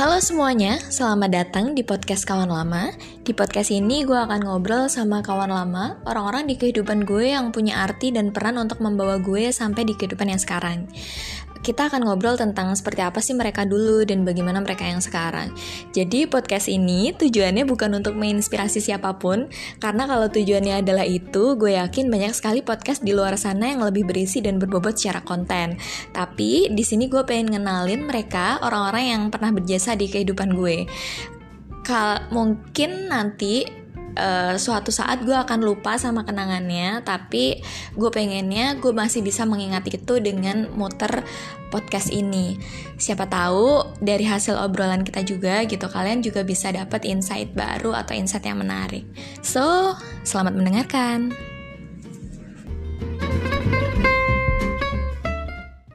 Halo semuanya, selamat datang di podcast Kawan Lama. Di podcast ini gue akan ngobrol sama kawan lama, orang-orang di kehidupan gue yang punya arti dan peran untuk membawa gue sampai di kehidupan yang sekarang kita akan ngobrol tentang seperti apa sih mereka dulu dan bagaimana mereka yang sekarang. Jadi podcast ini tujuannya bukan untuk menginspirasi siapa pun, karena kalau tujuannya adalah itu, gue yakin banyak sekali podcast di luar sana yang lebih berisi dan berbobot secara konten. Tapi di sini gue pengen ngenalin mereka, orang-orang yang pernah berjasa di kehidupan gue. Kal mungkin nanti uh, suatu saat gue akan lupa sama kenangannya tapi gue pengennya gue masih bisa mengingat itu dengan muter podcast ini. Siapa tahu dari hasil obrolan kita juga gitu kalian juga bisa dapat insight baru atau insight yang menarik. So selamat mendengarkan